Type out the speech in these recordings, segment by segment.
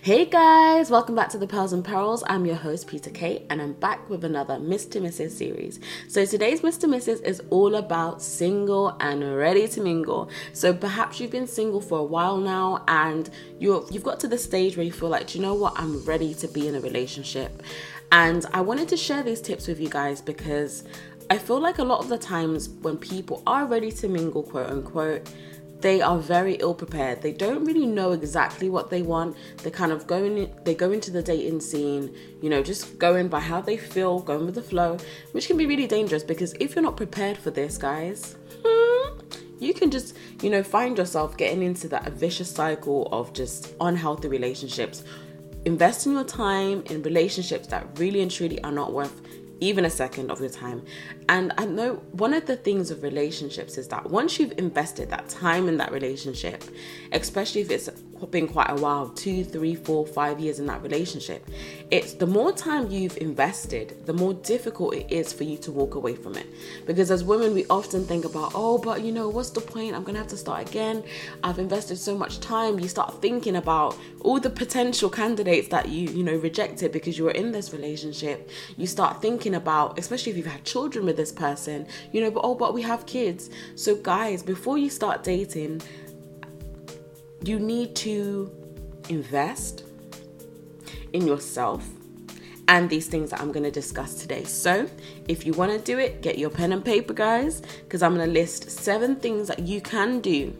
Hey guys, welcome back to the Pearls and Perils. I'm your host, Peter Kate, and I'm back with another Miss to Mrs. series. So today's Miss to Mrs. is all about single and ready to mingle. So perhaps you've been single for a while now and you're you've got to the stage where you feel like, you know what, I'm ready to be in a relationship. And I wanted to share these tips with you guys because I feel like a lot of the times when people are ready to mingle, quote unquote, they are very ill prepared. They don't really know exactly what they want. They kind of go in, they go into the dating scene, you know, just going by how they feel, going with the flow, which can be really dangerous because if you're not prepared for this, guys, hmm, you can just, you know, find yourself getting into that vicious cycle of just unhealthy relationships. Invest in your time in relationships that really and truly are not worth even a second of your time. And I know one of the things of relationships is that once you've invested that time in that relationship, especially if it's been quite a while two, three, four, five years in that relationship it's the more time you've invested, the more difficult it is for you to walk away from it. Because as women, we often think about, oh, but you know, what's the point? I'm gonna have to start again. I've invested so much time. You start thinking about all the potential candidates that you, you know, rejected because you were in this relationship. You start thinking about, especially if you've had children with this person, you know, but oh, but we have kids. So, guys, before you start dating, you need to invest in yourself and these things that I'm going to discuss today. So, if you want to do it, get your pen and paper, guys, because I'm going to list seven things that you can do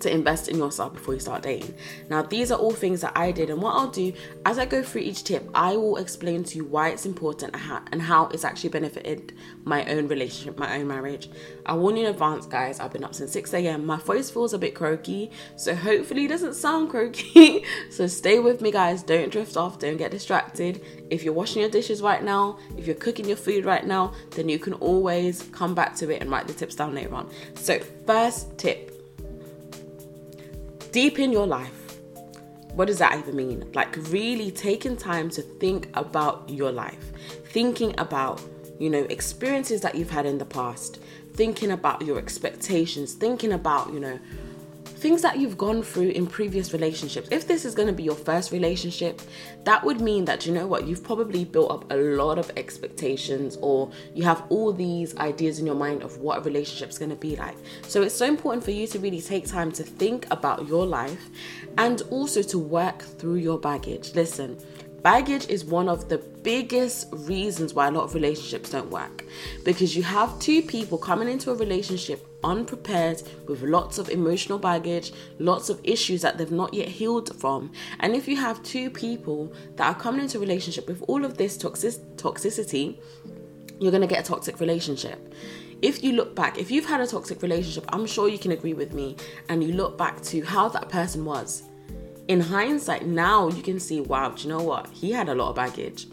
to invest in yourself before you start dating. Now, these are all things that I did, and what I'll do as I go through each tip, I will explain to you why it's important and how it's actually benefited my own relationship, my own marriage. I warn you in advance, guys, I've been up since 6 a.m. My voice feels a bit croaky, so hopefully it doesn't sound croaky. so stay with me, guys. Don't drift off, don't get distracted. If you're washing your dishes right now, if you're cooking your food right now, then you can always come back to it and write the tips down later on. So, first tip deep in your life. What does that even mean? Like, really taking time to think about your life, thinking about, you know, experiences that you've had in the past, thinking about your expectations, thinking about, you know, things that you've gone through in previous relationships. If this is going to be your first relationship, that would mean that you know what, you've probably built up a lot of expectations or you have all these ideas in your mind of what a relationship is going to be like. So it's so important for you to really take time to think about your life and also to work through your baggage. Listen, Baggage is one of the biggest reasons why a lot of relationships don't work because you have two people coming into a relationship unprepared with lots of emotional baggage, lots of issues that they've not yet healed from. And if you have two people that are coming into a relationship with all of this toxic- toxicity, you're going to get a toxic relationship. If you look back, if you've had a toxic relationship, I'm sure you can agree with me, and you look back to how that person was in hindsight, now you can see, wow, do you know what? He had a lot of baggage.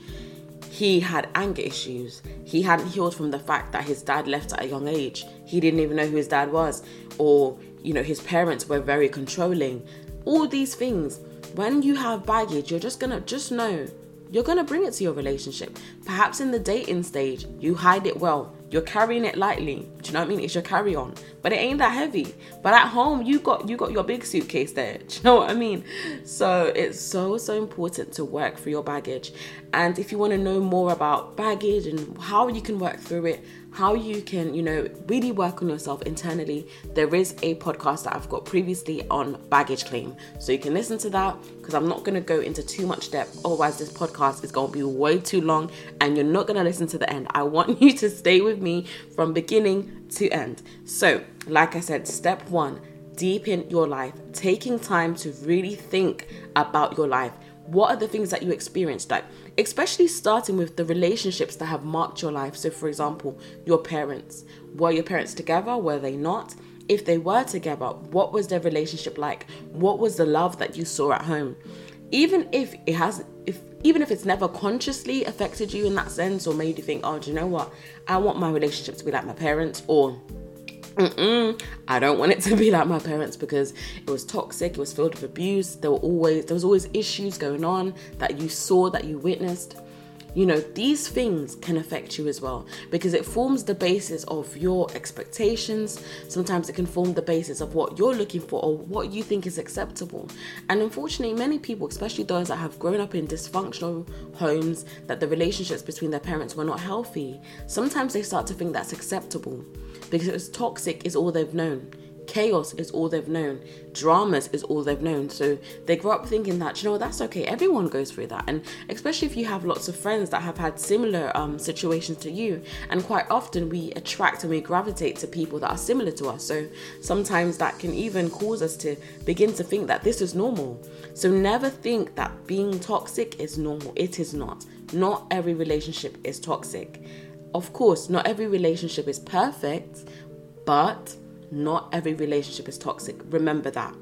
He had anger issues. He hadn't healed from the fact that his dad left at a young age. He didn't even know who his dad was. Or, you know, his parents were very controlling. All these things. When you have baggage, you're just gonna just know you're gonna bring it to your relationship. Perhaps in the dating stage, you hide it well you're carrying it lightly. Do you know what I mean? It's your carry on, but it ain't that heavy. But at home, you got you got your big suitcase there. You know what I mean? So it's so so important to work through your baggage. And if you want to know more about baggage and how you can work through it, how you can, you know, really work on yourself internally, there is a podcast that I've got previously on baggage claim. So you can listen to that because I'm not going to go into too much depth. Otherwise, this podcast is going to be way too long and you're not going to listen to the end. I want you to stay with me from beginning to end. So, like I said, step one deepen your life, taking time to really think about your life. What are the things that you experienced? Like, especially starting with the relationships that have marked your life. So, for example, your parents. Were your parents together? Were they not? If they were together, what was their relationship like? What was the love that you saw at home? Even if it has, if even if it's never consciously affected you in that sense or made you think, oh, do you know what? I want my relationship to be like my parents, or Mm-mm. I don't want it to be like my parents because it was toxic. It was filled with abuse. There were always there was always issues going on that you saw that you witnessed. You know, these things can affect you as well because it forms the basis of your expectations. Sometimes it can form the basis of what you're looking for or what you think is acceptable. And unfortunately, many people, especially those that have grown up in dysfunctional homes, that the relationships between their parents were not healthy, sometimes they start to think that's acceptable because toxic is all they've known chaos is all they've known. Dramas is all they've known. So they grow up thinking that you know that's okay. Everyone goes through that. And especially if you have lots of friends that have had similar um, situations to you. And quite often we attract and we gravitate to people that are similar to us. So sometimes that can even cause us to begin to think that this is normal. So never think that being toxic is normal. It is not. Not every relationship is toxic. Of course not every relationship is perfect but not every relationship is toxic. Remember that.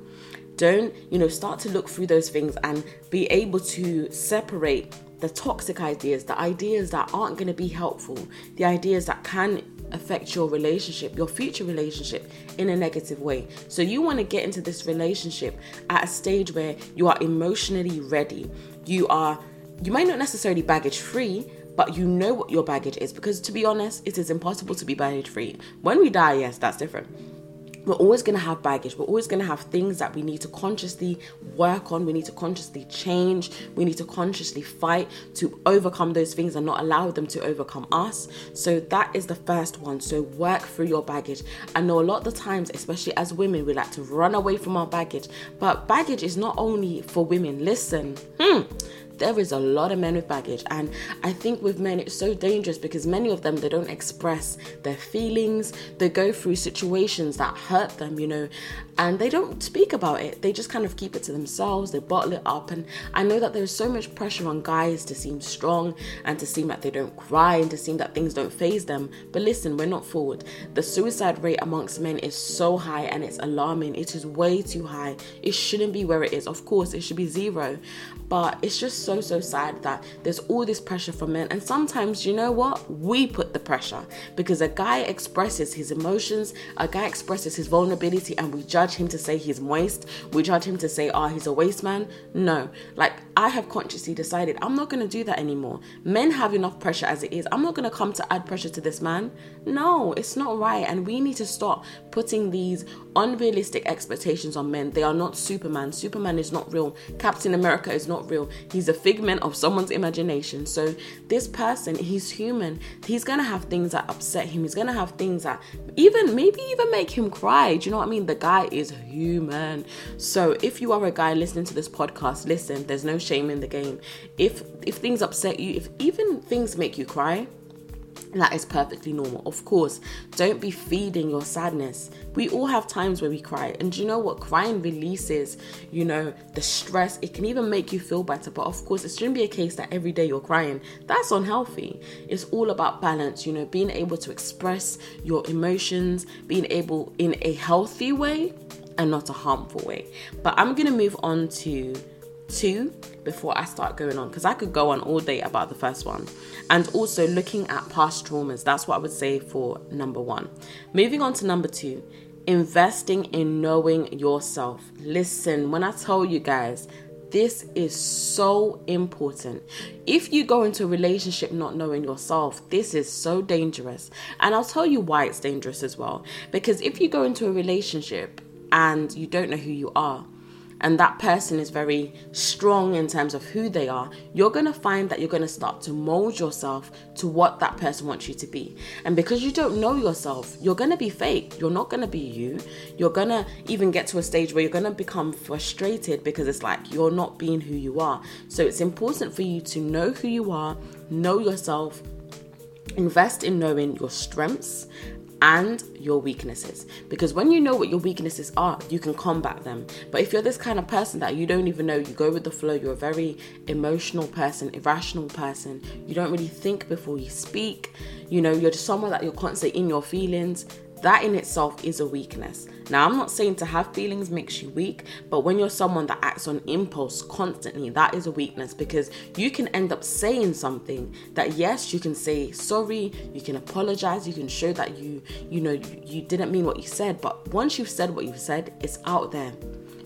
Don't, you know, start to look through those things and be able to separate the toxic ideas, the ideas that aren't going to be helpful, the ideas that can affect your relationship, your future relationship in a negative way. So you want to get into this relationship at a stage where you are emotionally ready. You are you might not necessarily baggage free, but you know what your baggage is because to be honest, it is impossible to be baggage free. When we die, yes, that's different we're always going to have baggage. We're always going to have things that we need to consciously work on. We need to consciously change. We need to consciously fight to overcome those things and not allow them to overcome us. So, that is the first one. So, work through your baggage. I know a lot of the times, especially as women, we like to run away from our baggage. But baggage is not only for women. Listen, hmm, there is a lot of men with baggage and i think with men it's so dangerous because many of them they don't express their feelings. They go through situations that hurt them you know and they don't speak about it. They just kind of keep it to themselves. They bottle it up and i know that there's so much pressure on guys to seem strong and to seem that they don't cry and to seem that things don't phase them. But listen we're not forward. The suicide rate amongst men is so high and it's alarming. It is way too high. It shouldn't be where it is. Of course it should be zero but it's just so, so sad that there's all this pressure from men. And sometimes, you know what? We put the pressure because a guy expresses his emotions, a guy expresses his vulnerability, and we judge him to say he's moist. We judge him to say, oh, he's a waste man. No. Like, I have consciously decided I'm not going to do that anymore. Men have enough pressure as it is. I'm not going to come to add pressure to this man. No, it's not right. And we need to stop putting these unrealistic expectations on men. They are not Superman. Superman is not real. Captain America is not real. He's a figment of someone's imagination. So this person, he's human. He's gonna have things that upset him. He's gonna have things that even maybe even make him cry. Do you know what I mean? The guy is human. So if you are a guy listening to this podcast, listen, there's no shame in the game. If if things upset you, if even things make you cry, that is perfectly normal. Of course, don't be feeding your sadness. We all have times where we cry, and you know what? Crying releases, you know, the stress. It can even make you feel better, but of course, it shouldn't be a case that every day you're crying. That's unhealthy. It's all about balance, you know, being able to express your emotions, being able in a healthy way and not a harmful way. But I'm gonna move on to two before I start going on because I could go on all day about the first one. And also looking at past traumas. That's what I would say for number one. Moving on to number two, investing in knowing yourself. Listen, when I tell you guys, this is so important. If you go into a relationship not knowing yourself, this is so dangerous. And I'll tell you why it's dangerous as well. Because if you go into a relationship and you don't know who you are, and that person is very strong in terms of who they are, you're going to find that you're going to start to mold yourself to what that person wants you to be. And because you don't know yourself, you're going to be fake. You're not going to be you. You're going to even get to a stage where you're going to become frustrated because it's like you're not being who you are. So it's important for you to know who you are, know yourself, invest in knowing your strengths and your weaknesses. Because when you know what your weaknesses are, you can combat them. But if you're this kind of person that you don't even know, you go with the flow, you're a very emotional person, irrational person, you don't really think before you speak, you know, you're just someone that you're constantly in your feelings, that in itself is a weakness. Now, I'm not saying to have feelings makes you weak, but when you're someone that acts on impulse constantly, that is a weakness because you can end up saying something that yes, you can say sorry, you can apologize, you can show that you, you know, you, didn't mean what you said, but once you've said what you've said, it's out there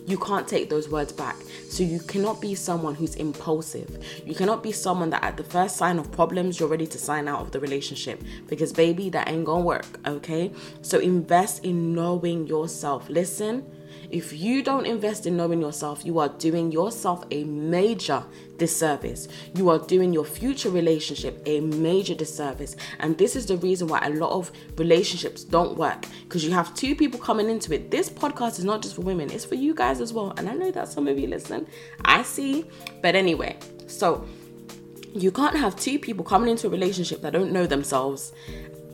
you can't take those words back. So you cannot be someone who's impulsive. You cannot be someone that at the first sign of problems, you're ready to sign out of the relationship because, baby, that ain't gonna work, okay? So invest in knowing yourself. Listen if you don't invest in knowing yourself, you are doing yourself a major disservice. You are doing your future relationship a major disservice. And this is the reason why a lot of relationships don't work because you have two people coming into it. This podcast is not just for women, it's for you guys as well. And I know that some of you listen. I see. But anyway, so you can't have two people coming into a relationship that don't know themselves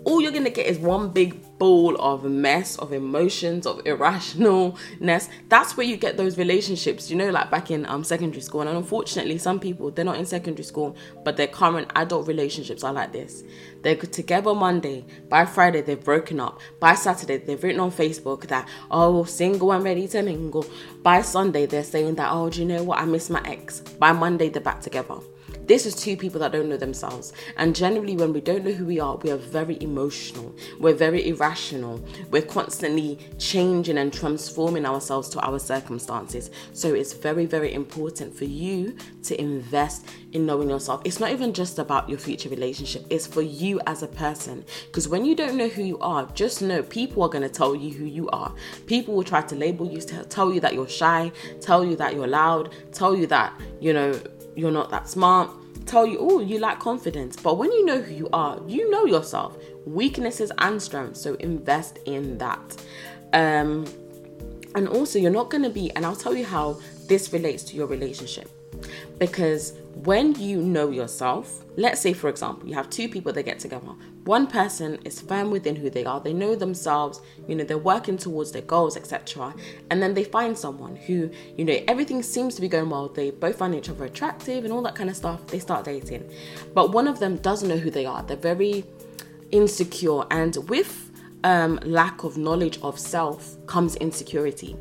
all you're gonna get is one big ball of mess of emotions of irrationalness. That's where you get those relationships you know like back in um secondary school. And unfortunately some people they're not in secondary school but their current adult relationships are like this. They're together monday by friday they've broken up. By saturday they've written on facebook that oh single and ready to mingle. By sunday they're saying that oh do you know what? I miss my ex. By monday they're back together this is two people that don't know themselves. And generally, when we don't know who we are, we are very emotional. We're very irrational. We're constantly changing and transforming ourselves to our circumstances. So it's very, very important for you to invest in knowing yourself. It's not even just about your future relationship, it's for you as a person. Because when you don't know who you are, just know people are going to tell you who you are. People will try to label you, tell you that you're shy, tell you that you're loud, tell you that, you know, you're not that smart, tell you, oh, you lack confidence. But when you know who you are, you know yourself, weaknesses and strengths. So invest in that. Um, and also, you're not going to be, and I'll tell you how this relates to your relationship. Because when you know yourself, let's say, for example, you have two people that get together. One person is firm within who they are, they know themselves, you know, they're working towards their goals, etc. And then they find someone who, you know, everything seems to be going well. They both find each other attractive and all that kind of stuff. They start dating. But one of them doesn't know who they are, they're very insecure. And with um, lack of knowledge of self comes insecurity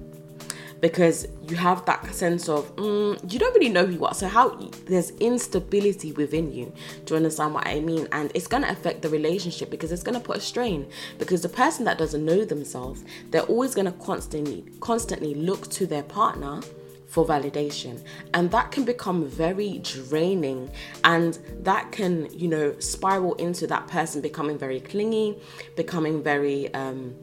because you have that sense of mm, you don't really know who you are. So how there's instability within you. Do you understand what I mean? And it's gonna affect the relationship because it's gonna put a strain. Because the person that doesn't know themselves, they're always gonna constantly constantly look to their partner for validation and that can become very draining and that can you know spiral into that person becoming very clingy becoming very um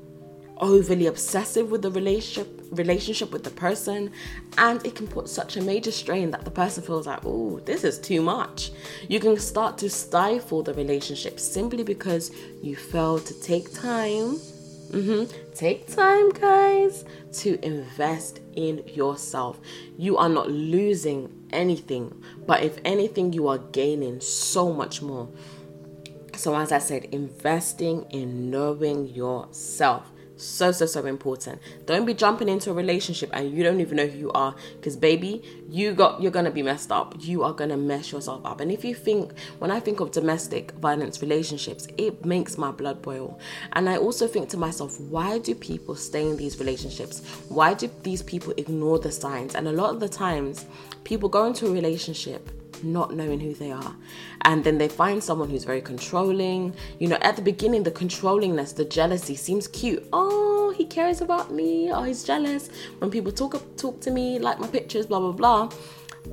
overly obsessive with the relationship relationship with the person and it can put such a major strain that the person feels like oh this is too much. You can start to stifle the relationship simply because you failed to take time mm-hmm. take time guys to invest in yourself. You are not losing anything but if anything you are gaining so much more. So as i said investing in knowing yourself so, so, so important. Don't be jumping into a relationship and you don't even know who you are. Because baby, you got you're gonna be messed up. You are gonna mess yourself up. And if you think when I think of domestic violence relationships, it makes my blood boil. And I also think to myself, why do people stay in these relationships? Why do these people ignore the signs? And a lot of the times people go into a relationship not knowing who they are. And then they find someone who's very controlling. You know, at the beginning, the controllingness, the jealousy seems cute. Oh, he cares about me. Oh, he's jealous. When people talk talk to me, like my pictures, blah blah blah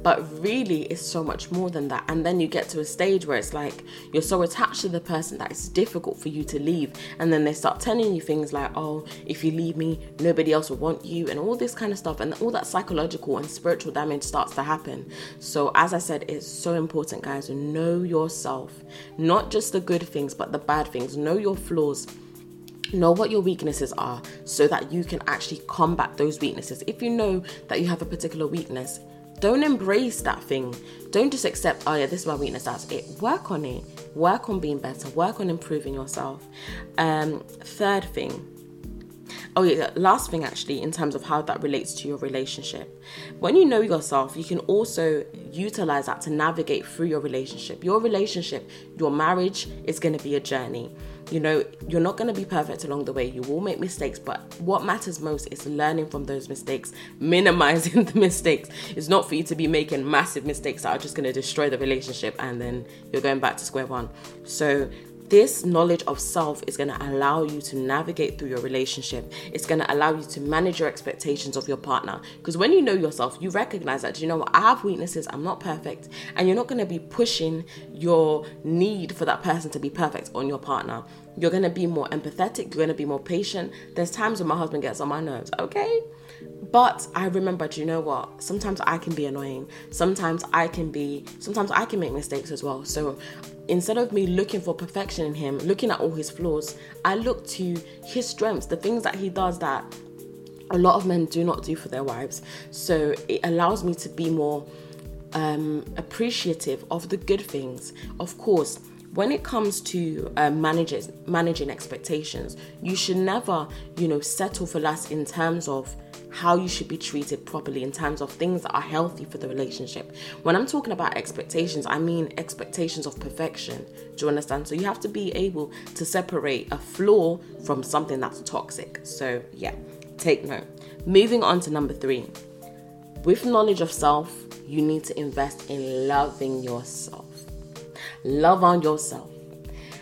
but really it's so much more than that. And then you get to a stage where it's like you're so attached to the person that it's difficult for you to leave. And then they start telling you things like oh if you leave me nobody else will want you and all this kind of stuff. And all that psychological and spiritual damage starts to happen. So as i said it's so important guys know yourself. Not just the good things but the bad things. Know your flaws. Know what your weaknesses are so that you can actually combat those weaknesses. If you know that you have a particular weakness don't embrace that thing. Don't just accept, oh yeah, this is my weakness, that's it. Work on it. Work on being better. Work on improving yourself. Um, third thing, oh yeah last thing actually in terms of how that relates to your relationship when you know yourself you can also utilize that to navigate through your relationship your relationship your marriage is going to be a journey you know, you're not going to be perfect along the way. You will make mistakes, but what matters most is learning from those mistakes, minimizing the mistakes. It's not for you to be making massive mistakes that are just going to destroy the relationship and then you're going back to square one. So, this knowledge of self is going to allow you to navigate through your relationship. It's going to allow you to manage your expectations of your partner. Because when you know yourself, you recognize that, you know what, I have weaknesses, I'm not perfect. And you're not going to be pushing your need for that person to be perfect on your partner. You're going to be more empathetic, you're going to be more patient. There's times when my husband gets on my nerves, okay? But I remember, do you know what? Sometimes I can be annoying. Sometimes I can be, sometimes I can make mistakes as well. So instead of me looking for perfection in him, looking at all his flaws, I look to his strengths, the things that he does that a lot of men do not do for their wives. So it allows me to be more um, appreciative of the good things. Of course, when it comes to uh, managing expectations, you should never, you know, settle for less in terms of how you should be treated properly in terms of things that are healthy for the relationship. When I'm talking about expectations, I mean expectations of perfection. Do you understand? So you have to be able to separate a flaw from something that's toxic. So, yeah, take note. Moving on to number three. With knowledge of self, you need to invest in loving yourself. Love on yourself.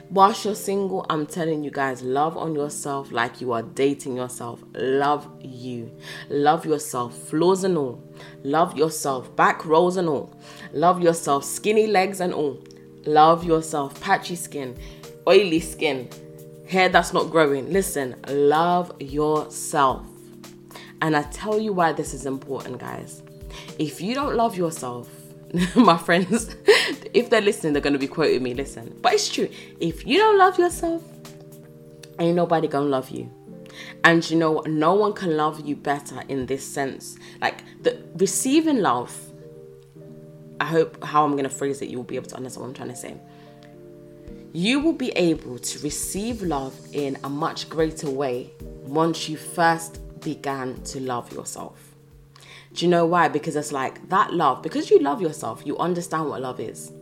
Whilst you're single, I'm telling you guys, love on yourself like you are dating yourself. Love you. Love yourself, flaws and all. Love yourself, back rolls and all. Love yourself, skinny legs and all. Love yourself, patchy skin, oily skin, hair that's not growing. Listen, love yourself. And I tell you why this is important, guys. If you don't love yourself, my friends, if they're listening, they're going to be quoting me. Listen, but it's true. If you don't love yourself, ain't nobody going to love you. And you know, no one can love you better in this sense. Like the receiving love, I hope how I'm going to phrase it, you will be able to understand what I'm trying to say. You will be able to receive love in a much greater way once you first began to love yourself. Do you know why? Because it's like that love, because you love yourself, you understand what love is.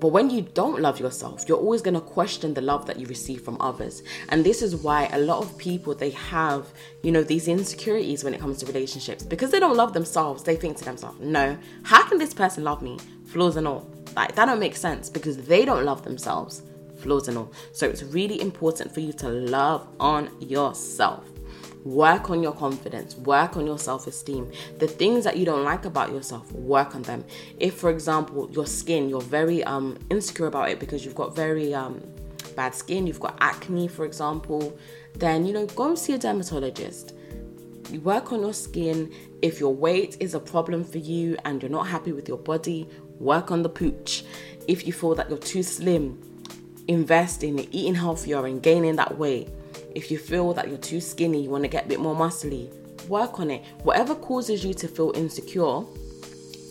But when you don't love yourself, you're always going to question the love that you receive from others. And this is why a lot of people they have, you know, these insecurities when it comes to relationships because they don't love themselves. They think to themselves, "No, how can this person love me? Flaws and all." Like that don't make sense because they don't love themselves, flaws and all. So it's really important for you to love on yourself. Work on your confidence, work on your self esteem. The things that you don't like about yourself, work on them. If, for example, your skin, you're very um, insecure about it because you've got very um, bad skin, you've got acne, for example, then you know, go and see a dermatologist. You work on your skin. If your weight is a problem for you and you're not happy with your body, work on the pooch. If you feel that you're too slim, invest in eating healthier and gaining that weight if you feel that you're too skinny, you want to get a bit more muscly, work on it. Whatever causes you to feel insecure,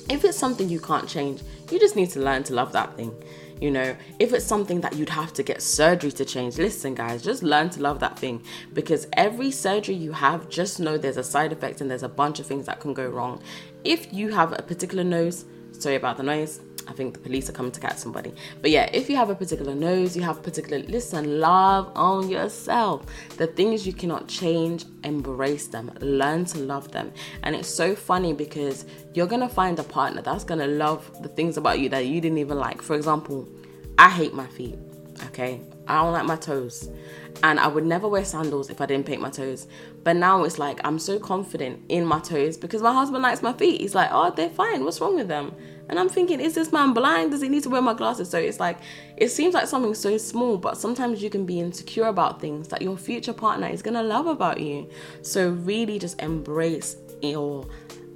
if it's something you can't change, you just need to learn to love that thing. You know, if it's something that you'd have to get surgery to change, listen, guys, just learn to love that thing because every surgery you have, just know there's a side effect and there's a bunch of things that can go wrong. If you have a particular nose, sorry about the noise, I think the police are coming to catch somebody. But yeah, if you have a particular nose, you have particular listen, love on yourself. The things you cannot change, embrace them. Learn to love them. And it's so funny because you're gonna find a partner that's gonna love the things about you that you didn't even like. For example, I hate my feet. Okay. I don't like my toes. And I would never wear sandals if I didn't paint my toes. But now it's like I'm so confident in my toes because my husband likes my feet. He's like, oh, they're fine. What's wrong with them? And I'm thinking, is this man blind? Does he need to wear my glasses? So it's like, it seems like something so small, but sometimes you can be insecure about things that your future partner is to love about you. So really just embrace your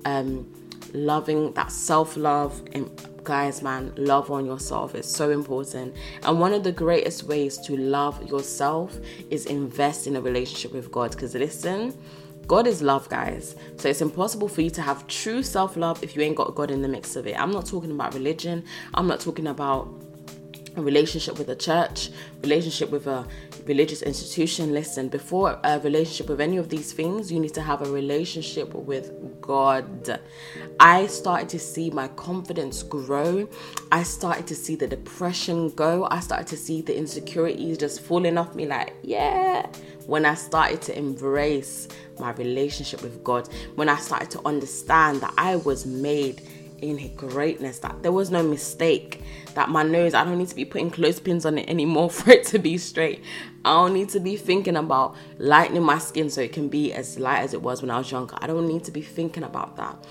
um, loving, that self love. And guys, man, love on yourself is so important. And one of the greatest ways to love yourself is invest in a relationship with God. Because listen, God is love, guys. So it's impossible for you to have true self love if you ain't got God in the mix of it. I'm not talking about religion, I'm not talking about relationship with a church, relationship with a religious institution. Listen, before a relationship with any of these things, you need to have a relationship with God. I started to see my confidence grow. I started to see the depression go. I started to see the insecurities just falling off me like, yeah. When I started to embrace my relationship with God, when I started to understand that I was made in greatness. That there was no mistake. That my nose, I don't need to be putting clothespins on it anymore for it to be straight. I don't need to be thinking about lightening my skin so it can be as light as it was when I was younger. I don't need to be thinking about that.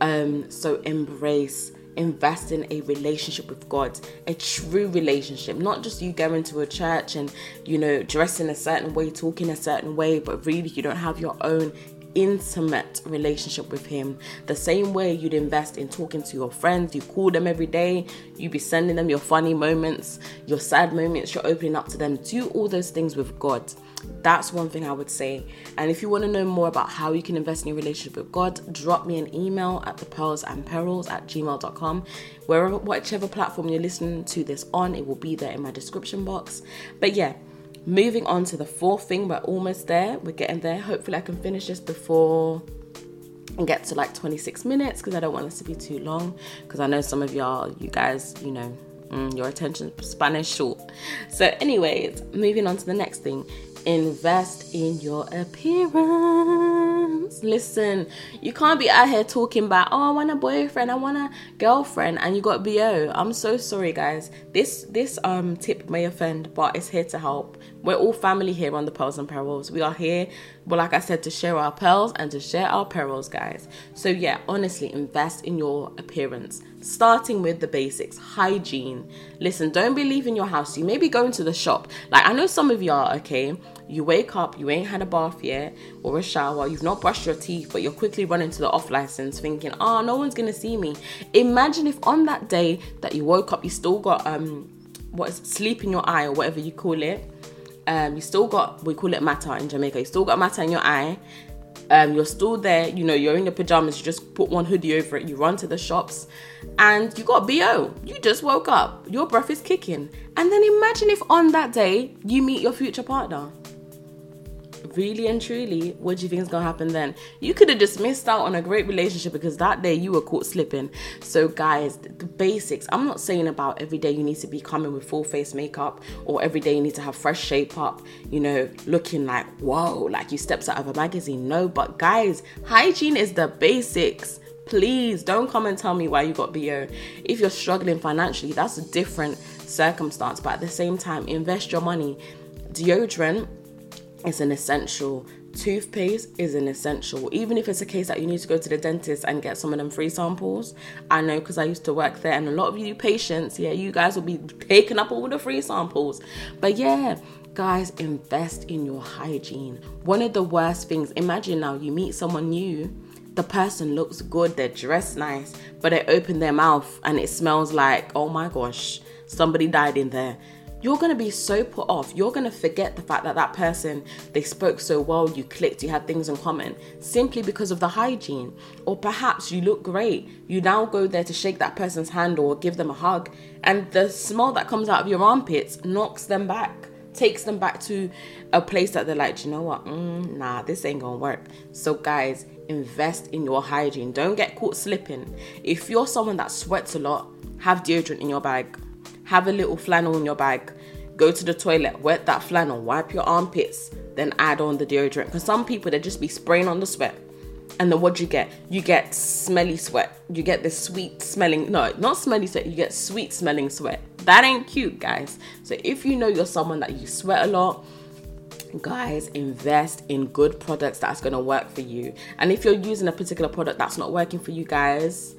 Um, so embrace invest in a relationship with God, a true relationship, not just you going to a church and you know dressing a certain way, talking a certain way, but really you don't have your own intimate relationship with him the same way you'd invest in talking to your friends you call them every day you be sending them your funny moments your sad moments you're opening up to them do all those things with god that's one thing I would say. And if you want to know more about how you can invest in your relationship with God, drop me an email at the pearls and perils at gmail.com. Wherever, whichever platform you're listening to this on, it will be there in my description box. But yeah, moving on to the fourth thing, we're almost there. We're getting there. Hopefully, I can finish this before and get to like 26 minutes because I don't want this to be too long. Because I know some of y'all, you guys, you know, mm, your attention span is short. So, anyways, moving on to the next thing invest in your appearance. Listen, you can't be out here talking about, oh, I want a boyfriend, I want a girlfriend, and you got BO. I'm so sorry, guys. This this um tip may offend, but it's here to help. We're all family here on the Pearls and Perils. We are here, but like I said, to share our pearls and to share our perils, guys. So yeah, honestly, invest in your appearance starting with the basics hygiene. Listen don't be leaving your house. You may be going to the shop. Like i know some of y'all okay you wake up you ain't had a bath yet or a shower. You've not brushed your teeth but you're quickly running to the off license thinking oh no one's gonna see me. Imagine if on that day that you woke up you still got um what is it, sleep in your eye or whatever you call it. Um, you still got we call it mata in Jamaica. You still got mata in your eye, um, you're still there, you know, you're in your pajamas, you just put one hoodie over it, you run to the shops, and you got BO. You just woke up, your breath is kicking. And then imagine if on that day you meet your future partner really and truly, what do you think is gonna happen then? You could have just missed out on a great relationship because that day you were caught slipping. So, guys, the basics. I'm not saying about every day you need to be coming with full face makeup or every day you need to have fresh shape up, you know, looking like whoa, like you stepped out of a magazine. No, but guys, hygiene is the basics please don't come and tell me why you got BO. If you're struggling financially, that's a different circumstance. But at the same time, invest your money. Deodorant is an essential. Toothpaste is an essential. Even if it's a case that you need to go to the dentist and get some of them free samples. I know because I used to work there, and a lot of you patients, yeah, you guys will be taking up all the free samples. But yeah, guys, invest in your hygiene. One of the worst things, imagine now you meet someone new the person looks good, they're dressed nice, but they open their mouth and it smells like, oh my gosh, somebody died in there you're going to be so put off. You're going to forget the fact that that person, they spoke so well, you clicked, you had things in common, simply because of the hygiene. Or perhaps you look great. You now go there to shake that person's hand or give them a hug, and the smell that comes out of your armpits knocks them back, takes them back to a place that they're like, you know what? Mm, nah, this ain't going to work. So, guys, invest in your hygiene. Don't get caught slipping. If you're someone that sweats a lot, have deodorant in your bag have a little flannel in your bag, go to the toilet, wet that flannel, wipe your armpits, then add on the deodorant. Because some people they just be spraying on the sweat. And then what do you get? You get smelly sweat. You get this sweet smelling, no, not smelly sweat, you get sweet smelling sweat. That ain't cute, guys. So if you know you're someone that you sweat a lot, guys invest in good products that's going to work for you and if you're using a particular product that's not working for you guys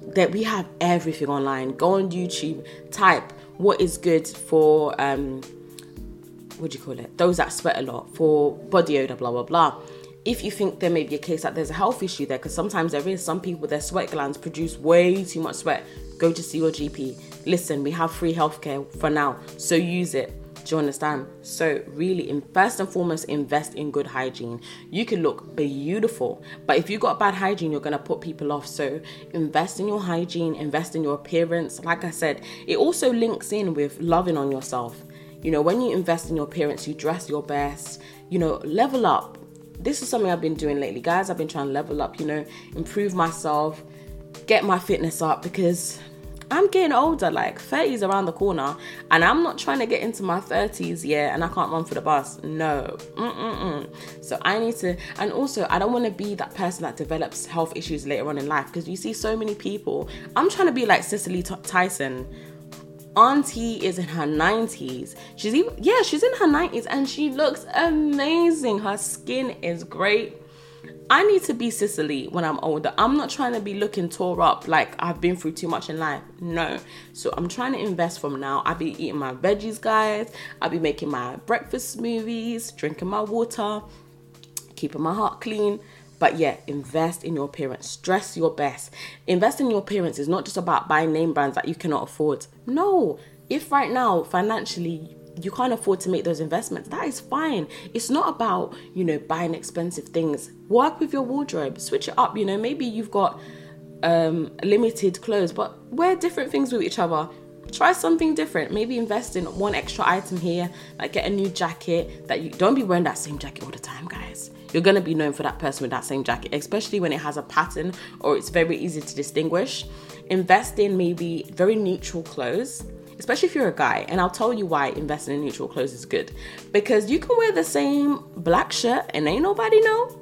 that we have everything online. Go on YouTube, type what is good for um what do you call it? Those that sweat a lot for body odor, blah blah blah. If you think there may be a case that there's a health issue there, because sometimes there is some people their sweat glands produce way too much sweat. Go to see your GP. Listen, we have free healthcare for now, so use it. Do you understand? So, really, in, first and foremost, invest in good hygiene. You can look beautiful, but if you got bad hygiene, you're gonna put people off. So, invest in your hygiene, invest in your appearance. Like I said, it also links in with loving on yourself. You know, when you invest in your appearance, you dress your best, you know, level up. This is something I've been doing lately, guys. I've been trying to level up, you know, improve myself, get my fitness up because I'm getting older, like 30s around the corner, and I'm not trying to get into my 30s, yeah, and I can't run for the bus. No. Mm-mm-mm. So I need to, and also, I don't want to be that person that develops health issues later on in life because you see so many people. I'm trying to be like Cicely T- Tyson. Auntie is in her 90s. She's even, yeah, she's in her 90s and she looks amazing. Her skin is great I need to be Cicely when I'm older. I'm not trying to be looking tore up like I've been through too much in life. No. So I'm trying to invest from now. I'll be eating my veggies, guys. I'll be making my breakfast smoothies, drinking my water, keeping my heart clean. But yeah, invest in your appearance. Dress your best. Invest in your appearance is not just about buying name brands that you cannot afford. No. If right now financially you can't afford to make those investments, that is fine. It's not about, you know, buying expensive things. Work with your wardrobe, switch it up. You know, maybe you've got um, limited clothes, but wear different things with each other. Try something different. Maybe invest in one extra item here, like get a new jacket that you don't be wearing that same jacket all the time, guys. You're gonna be known for that person with that same jacket, especially when it has a pattern or it's very easy to distinguish. Invest in maybe very neutral clothes especially if you're a guy. And I'll tell you why investing in neutral clothes is good. Because you can wear the same black shirt and ain't nobody know.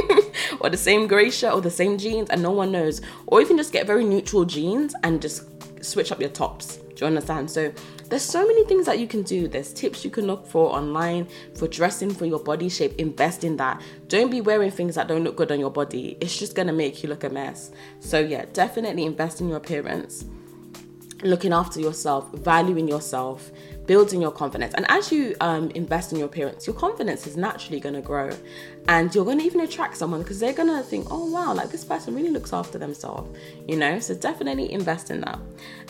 or the same gray shirt or the same jeans and no one knows. Or you can just get very neutral jeans and just switch up your tops. Do you understand? So there's so many things that you can do. There's tips you can look for online for dressing for your body shape. Invest in that. Don't be wearing things that don't look good on your body. It's just gonna make you look a mess. So yeah, definitely invest in your appearance looking after yourself, valuing yourself, building your confidence. And as you um, invest in your appearance, your confidence is naturally going to grow. And you're going to even attract someone because they're going to think, oh, wow, like this person really looks after themselves, you know? So definitely invest in that.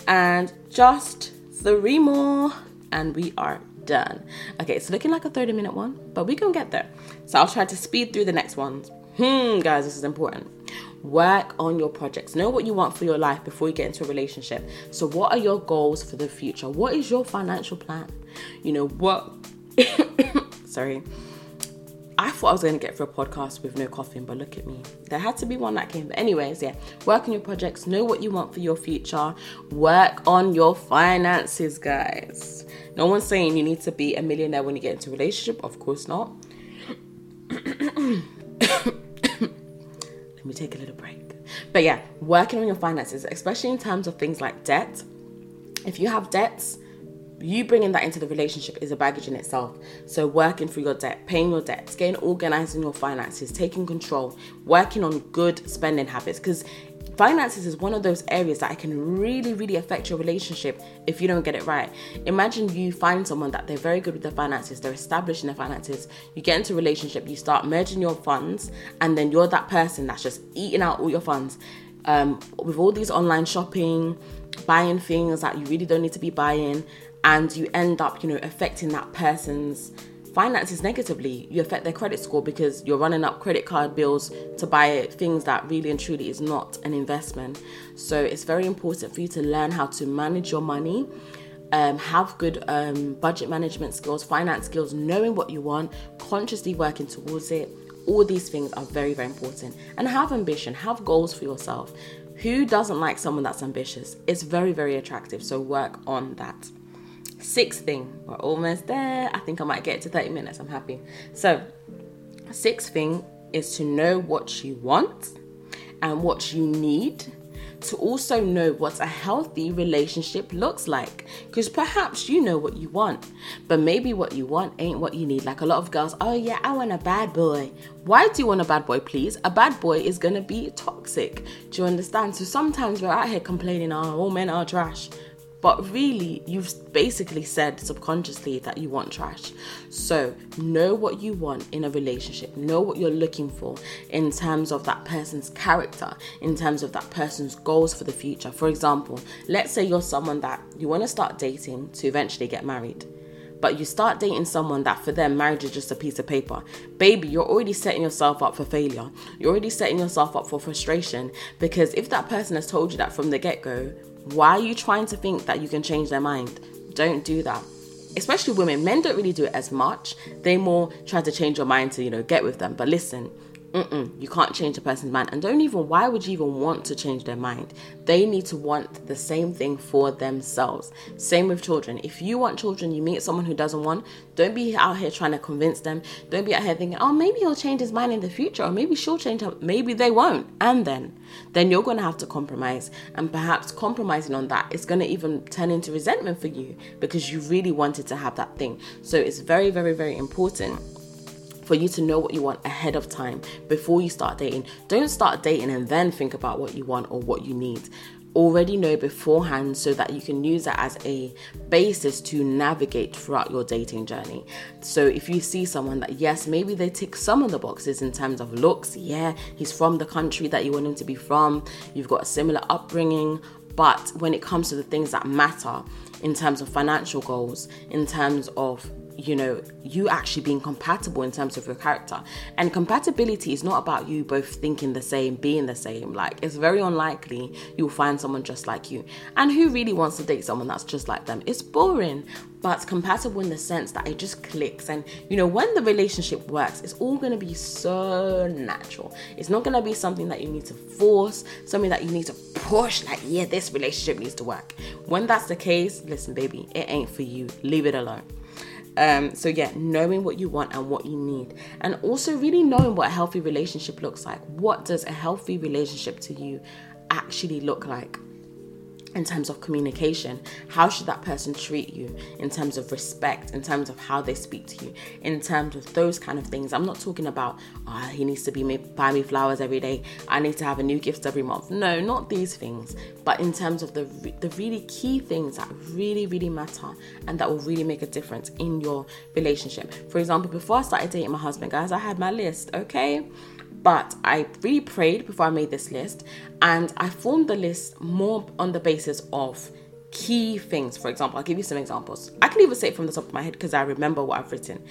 And just three more, and we are done. Okay, it's looking like a 30 minute one, but we can get there. So I'll try to speed through the next ones. Hmm, guys, this is important. Work on your projects. Know what you want for your life before you get into a relationship. So, what are your goals for the future? What is your financial plan? You know, what. Sorry. I thought I was going to get through a podcast with no coughing, but look at me. There had to be one that came. But, anyways, yeah, work on your projects, know what you want for your future, work on your finances, guys. No one's saying you need to be a millionaire when you get into a relationship, of course not. Let me take a little break. But yeah, working on your finances, especially in terms of things like debt. If you have debts, you bringing that into the relationship is a baggage in itself. So, working through your debt, paying your debts, getting organized in your finances, taking control, working on good spending habits. Because finances is one of those areas that can really, really affect your relationship if you don't get it right. Imagine you find someone that they're very good with their finances, they're established in their finances, you get into a relationship, you start merging your funds, and then you're that person that's just eating out all your funds. Um, with all these online shopping, buying things that you really don't need to be buying, and you end up, you know, affecting that person's finances negatively. You affect their credit score because you're running up credit card bills to buy things that really and truly is not an investment. So it's very important for you to learn how to manage your money. Um, have good um, budget management skills, finance skills, knowing what you want, consciously working towards it. All these things are very, very important. And have ambition, have goals for yourself. Who doesn't like someone that's ambitious? It's very, very attractive. So work on that. Sixth thing, we're almost there. I think I might get to 30 minutes. I'm happy. So, sixth thing is to know what you want and what you need to also know what a healthy relationship looks like. Because perhaps you know what you want, but maybe what you want ain't what you need. Like a lot of girls, oh yeah, I want a bad boy. Why do you want a bad boy, please? A bad boy is gonna be toxic. Do you understand? So sometimes we're out here complaining, oh, all men are trash. But really, you've basically said subconsciously that you want trash. So, know what you want in a relationship. Know what you're looking for in terms of that person's character, in terms of that person's goals for the future. For example, let's say you're someone that you want to start dating to eventually get married but you start dating someone that for them marriage is just a piece of paper baby you're already setting yourself up for failure you're already setting yourself up for frustration because if that person has told you that from the get-go why are you trying to think that you can change their mind? Don't do that. Especially women, men don't really do it as much. They more try to change your mind to, you know, get with them. But listen, Mm-mm, you can't change a person's mind. And don't even, why would you even want to change their mind? They need to want the same thing for themselves. Same with children. If you want children, you meet someone who doesn't want, don't be out here trying to convince them. Don't be out here thinking, oh, maybe he'll change his mind in the future, or maybe she'll change her. Maybe they won't. And then, then you're going to have to compromise. And perhaps compromising on that is going to even turn into resentment for you because you really wanted to have that thing. So it's very, very, very important for you to know what you want ahead of time before you start dating. Don't start dating and then think about what you want or what you need. Already know beforehand so that you can use that as a basis to navigate throughout your dating journey. So, if you see someone that, yes, maybe they tick some of the boxes in terms of looks, yeah, he's from the country that you want him to be from, you've got a similar upbringing, but when it comes to the things that matter in terms of financial goals, in terms of you know, you actually being compatible in terms of your character. And compatibility is not about you both thinking the same, being the same. Like, it's very unlikely you'll find someone just like you. And who really wants to date someone that's just like them? It's boring, but compatible in the sense that it just clicks. And, you know, when the relationship works, it's all going to be so natural. It's not going to be something that you need to force, something that you need to push, like, yeah, this relationship needs to work. When that's the case, listen, baby, it ain't for you. Leave it alone. Um, so yeah, knowing what you want and what you need, and also really knowing what a healthy relationship looks like. What does a healthy relationship to you actually look like? In terms of communication how should that person treat you in terms of respect in terms of how they speak to you in terms of those kind of things? I'm not talking about oh, he needs to be me, buy me flowers every day. I need to have a new gift every month. No not these things. But in terms of the the really key things that really really matter and that will really make a difference in your relationship. For example before i started dating my husband guys i had my list okay but I really prayed before I made this list and I formed the list more on the basis of key things. For example, I'll give you some examples. I can even say it from the top of my head because I remember what I've written.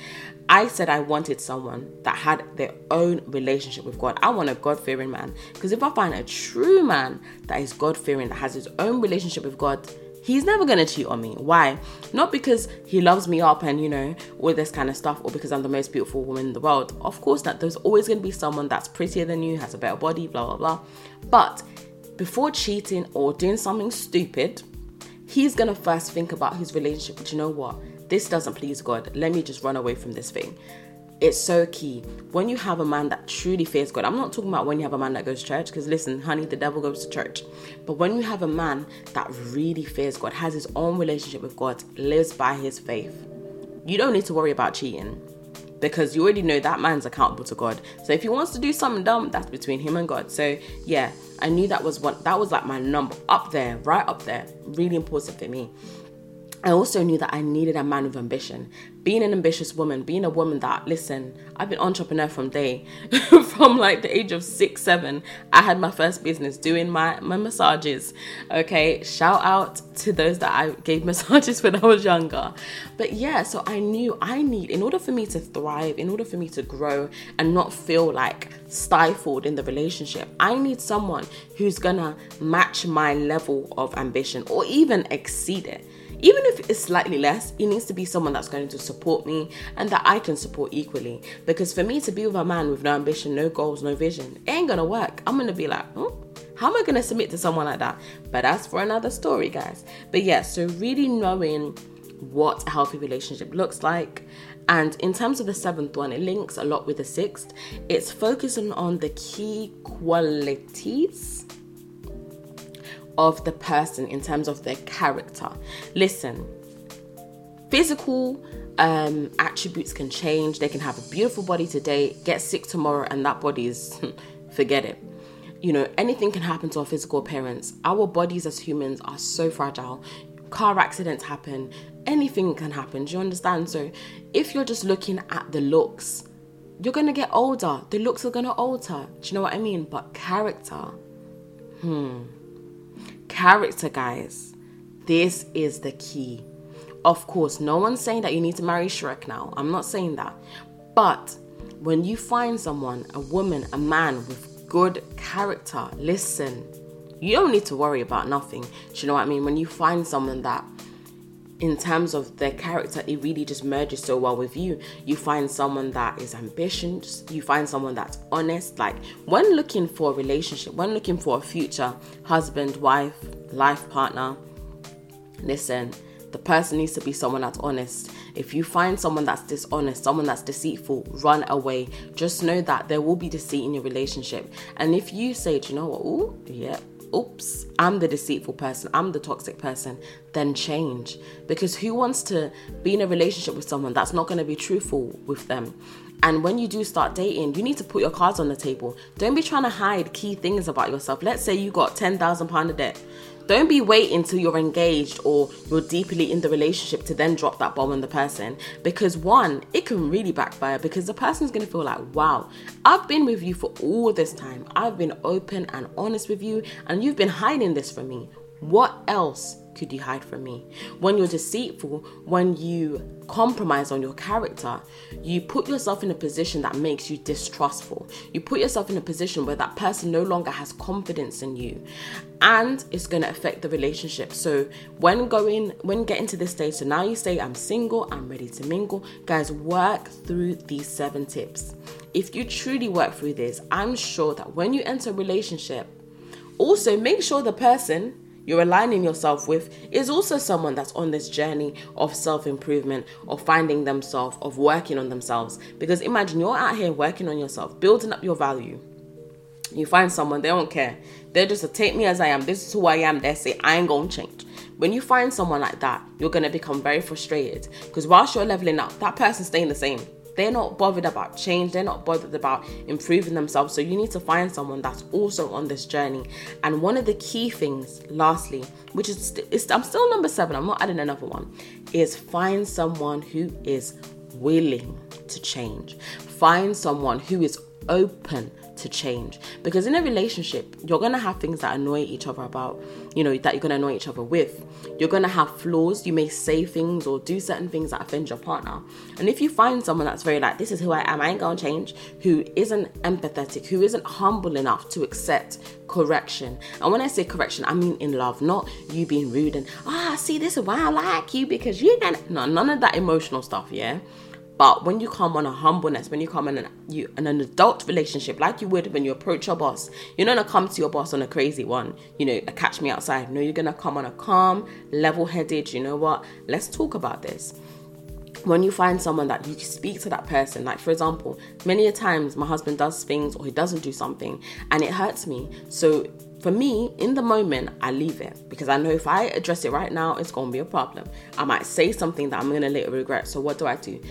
I said I wanted someone that had their own relationship with God. I want a God fearing man because if I find a true man that is God fearing, that has his own relationship with God, he's never gonna cheat on me. Why? Not because he loves me up and you know all this kind of stuff, or because I'm the most beautiful woman in the world. Of course not. There's always gonna be someone that's prettier than you, has a better body, blah blah blah. But before cheating or doing something stupid, he's gonna first think about his relationship. But you know what? This doesn't please God. Let me just run away from this thing it's so key when you have a man that truly fears God. I'm not talking about when you have a man that goes to church, because listen, honey, the devil goes to church. But when you have a man that really fears God, has his own relationship with God, lives by his faith, you don't need to worry about cheating because you already know that man's accountable to God. So if he wants to do something dumb, that's between him and God. So yeah, I knew that was what that was like my number up there, right up there, really important for me. I also knew that I needed a man with ambition. Being an ambitious woman, being a woman that, listen, I've been entrepreneur from day, from like the age of six, seven. I had my first business doing my, my massages. Okay, shout out to those that I gave massages when I was younger. But yeah, so I knew I need, in order for me to thrive, in order for me to grow and not feel like stifled in the relationship, I need someone who's gonna match my level of ambition or even exceed it even if it's slightly less, it needs to be someone that's going to support me and that I can support equally. Because for me to be with a man with no ambition, no goals, no vision, it ain't gonna work. I'm gonna be like, hmm? how am I gonna submit to someone like that? But that's for another story, guys. But yeah, so really knowing what a healthy relationship looks like. And in terms of the seventh one, it links a lot with the sixth. It's focusing on the key qualities of the person in terms of their character. Listen, physical um, attributes can change. They can have a beautiful body today, get sick tomorrow, and that body is forget it. You know, anything can happen to our physical appearance. Our bodies as humans are so fragile. Car accidents happen, anything can happen. Do you understand? So, if you're just looking at the looks, you're gonna get older. The looks are gonna alter. Do you know what I mean? But character, hmm Character, guys. This is the key. Of course, no one's saying that you need to marry Shrek now. I'm not saying that. But when you find someone, a woman, a man with good character, listen, you don't need to worry about nothing. Do you know what I mean? When you find someone that in terms of their character, it really just merges so well with you. You find someone that is ambitious, you find someone that's honest. Like when looking for a relationship, when looking for a future husband, wife, life partner, listen, the person needs to be someone that's honest. If you find someone that's dishonest, someone that's deceitful, run away. Just know that there will be deceit in your relationship. And if you say, Do you know what? Oh, yeah, oops, I'm the deceitful person, I'm the toxic person, then change. Because who wants to be in a relationship with someone that's not going to be truthful with them? And when you do start dating, you need to put your cards on the table. Don't be trying to hide key things about yourself. Let's say you got £10,000 a debt don't be waiting till you're engaged or you're deeply in the relationship to then drop that bomb on the person. Because one, it can really backfire because the person's gonna feel like, wow, I've been with you for all this time. I've been open and honest with you, and you've been hiding this from me. What else could you hide from me? When you're deceitful, when you compromise on your character, you put yourself in a position that makes you distrustful. You put yourself in a position where that person no longer has confidence in you. And it's going to affect the relationship. So when going, when getting to this stage, so now you say, I'm single, I'm ready to mingle, guys, work through these seven tips. If you truly work through this, I'm sure that when you enter a relationship, also make sure the person you're aligning yourself with is also someone that's on this journey of self improvement, of finding themselves, of working on themselves. Because imagine you're out here working on yourself, building up your value. You find someone, they don't care. They're just take me as I am. This is who I am. They say, I ain't gonna change. When you find someone like that, you're gonna become very frustrated because whilst you're leveling up, that person's staying the same they're not bothered about change they're not bothered about improving themselves. So you need to find someone that's also on this journey. And one of the key things lastly which is, st- i'm still number seven i'm not adding another one is find someone who is willing to change. Find someone who is open to change. Because in a relationship you're going to have things that annoy each other about you know that you're going to annoy each other with. You're going to have flaws. You may say things or do certain things that offend your partner. And if you find someone that's very like this is who i am. I ain't going to change who isn't empathetic who isn't humble enough to accept correction. And when i say correction i mean in love not you being rude and ah oh, see this is why i like you because you're gonna no none of that emotional stuff yeah but when you come on a humbleness, when you come in an, you, in an adult relationship, like you would when you approach your boss, you're not gonna come to your boss on a crazy one, you know, catch me outside. No, you're gonna come on a calm, level headed, you know what? Let's talk about this. When you find someone that you speak to that person like for example many a times my husband does things or he doesn't do something and it hurts me. So for me in the moment i leave it because i know if i address it right now it's going to be a problem. I might say something that i'm going to later regret. So what do i do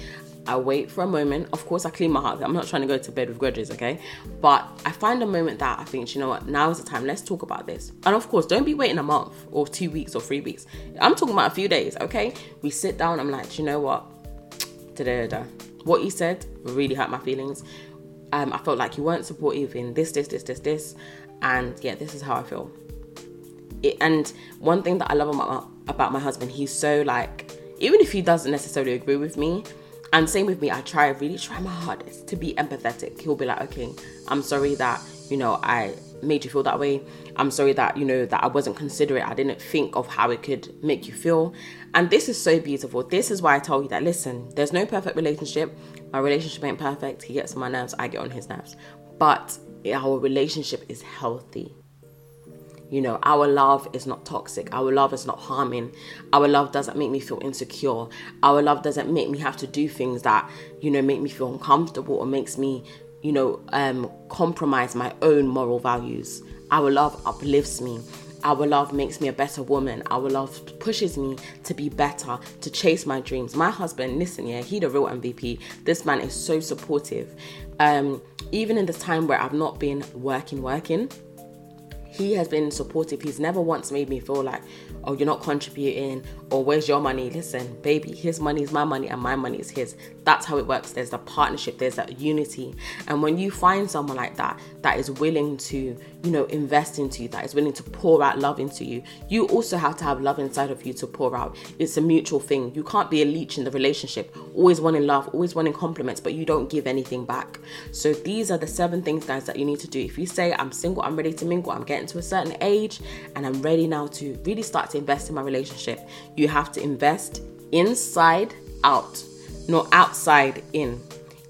I wait for a moment. Of course, I clean my heart. I'm not trying to go to bed with grudges, okay? But I find a moment that I think, you know what, now is the time. Let's talk about this. And of course, don't be waiting a month or two weeks or three weeks. I'm talking about a few days, okay? We sit down. I'm like, you know what? Da-da-da-da. What you said really hurt my feelings. Um, I felt like you weren't supportive in this, this, this, this, this, and yeah, this is how I feel. It, and one thing that I love about my, about my husband, he's so like, even if he doesn't necessarily agree with me, and same with me, I try, really try my hardest to be empathetic. He'll be like, okay, I'm sorry that, you know, I made you feel that way. I'm sorry that, you know, that I wasn't considerate. I didn't think of how it could make you feel. And this is so beautiful. This is why I tell you that, listen, there's no perfect relationship. My relationship ain't perfect. He gets on my nerves, I get on his nerves. But our relationship is healthy. You know, our love is not toxic. Our love is not harming. Our love doesn't make me feel insecure. Our love doesn't make me have to do things that, you know, make me feel uncomfortable or makes me, you know, um, compromise my own moral values. Our love uplifts me. Our love makes me a better woman. Our love pushes me to be better, to chase my dreams. My husband, listen, yeah, he the real MVP. This man is so supportive. Um, even in this time where I've not been working, working, he has been supportive. He's never once made me feel like, oh, you're not contributing or where's your money? Listen, baby, his money is my money and my money is his. That's how it works. There's a partnership, there's that unity. And when you find someone like that, that is willing to, you know, invest into you, that is willing to pour out love into you, you also have to have love inside of you to pour out. It's a mutual thing. You can't be a leech in the relationship, always wanting love, always wanting compliments, but you don't give anything back. So these are the seven things, guys, that you need to do. If you say, I'm single, I'm ready to mingle, I'm getting to a certain age and I'm ready now to really start to invest in my relationship. You have to invest inside out, not outside in.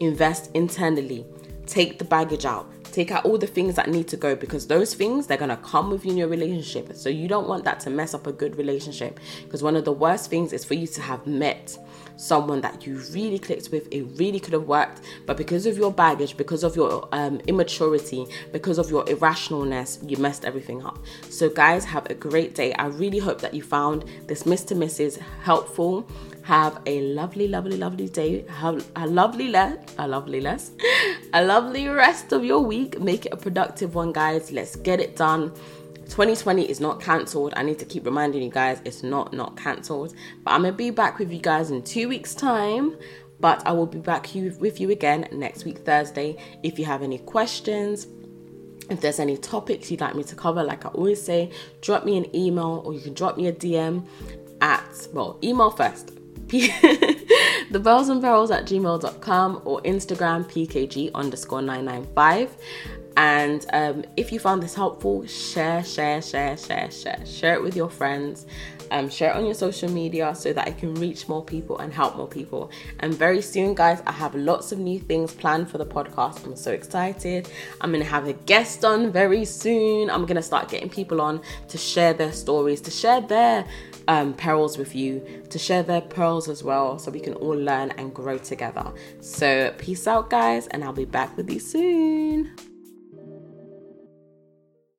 Invest internally. Take the baggage out. Take out all the things that need to go because those things they're gonna come with you in your relationship. So you don't want that to mess up a good relationship. Because one of the worst things is for you to have met someone that you really clicked with, it really could have worked, but because of your baggage, because of your um, immaturity, because of your irrationalness, you messed everything up. So, guys, have a great day. I really hope that you found this Miss to Mrs. helpful. Have a lovely, lovely, lovely day. Have a lovely a lovely less, a lovely rest of your week. Make it a productive one, guys. Let's get it done. 2020 is not cancelled. I need to keep reminding you guys it's not not cancelled. But I'm gonna be back with you guys in two weeks' time. But I will be back with you again next week Thursday. If you have any questions, if there's any topics you'd like me to cover, like I always say, drop me an email or you can drop me a DM at well, email first. the pearls and perils at gmail.com or Instagram pkg underscore 995. And um, if you found this helpful, share, share, share, share, share. Share it with your friends. Um, share it on your social media so that I can reach more people and help more people. And very soon, guys, I have lots of new things planned for the podcast. I'm so excited. I'm going to have a guest on very soon. I'm going to start getting people on to share their stories, to share their um, perils with you, to share their pearls as well, so we can all learn and grow together. So, peace out, guys, and I'll be back with you soon.